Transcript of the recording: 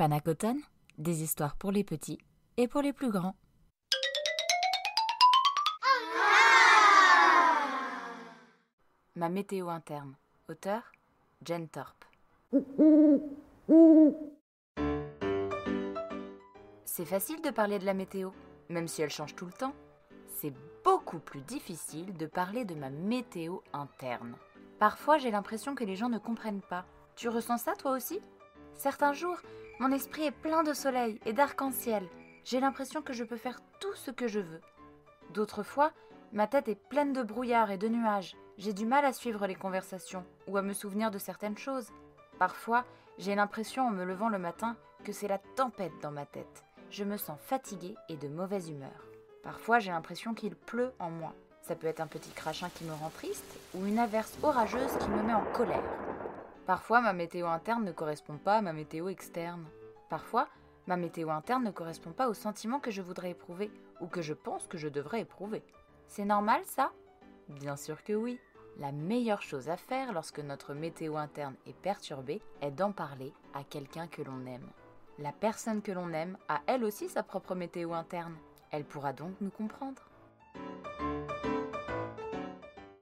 Panacoton, des histoires pour les petits et pour les plus grands. Ma météo interne. Auteur Jen Thorpe. C'est facile de parler de la météo, même si elle change tout le temps. C'est beaucoup plus difficile de parler de ma météo interne. Parfois, j'ai l'impression que les gens ne comprennent pas. Tu ressens ça toi aussi? Certains jours, mon esprit est plein de soleil et d'arc-en-ciel. J'ai l'impression que je peux faire tout ce que je veux. D'autres fois, ma tête est pleine de brouillard et de nuages. J'ai du mal à suivre les conversations ou à me souvenir de certaines choses. Parfois, j'ai l'impression en me levant le matin que c'est la tempête dans ma tête. Je me sens fatiguée et de mauvaise humeur. Parfois, j'ai l'impression qu'il pleut en moi. Ça peut être un petit crachin qui me rend triste ou une averse orageuse qui me met en colère. Parfois, ma météo interne ne correspond pas à ma météo externe. Parfois, ma météo interne ne correspond pas aux sentiments que je voudrais éprouver ou que je pense que je devrais éprouver. C'est normal ça? Bien sûr que oui. La meilleure chose à faire lorsque notre météo interne est perturbée est d'en parler à quelqu'un que l'on aime. La personne que l'on aime a elle aussi sa propre météo interne. Elle pourra donc nous comprendre.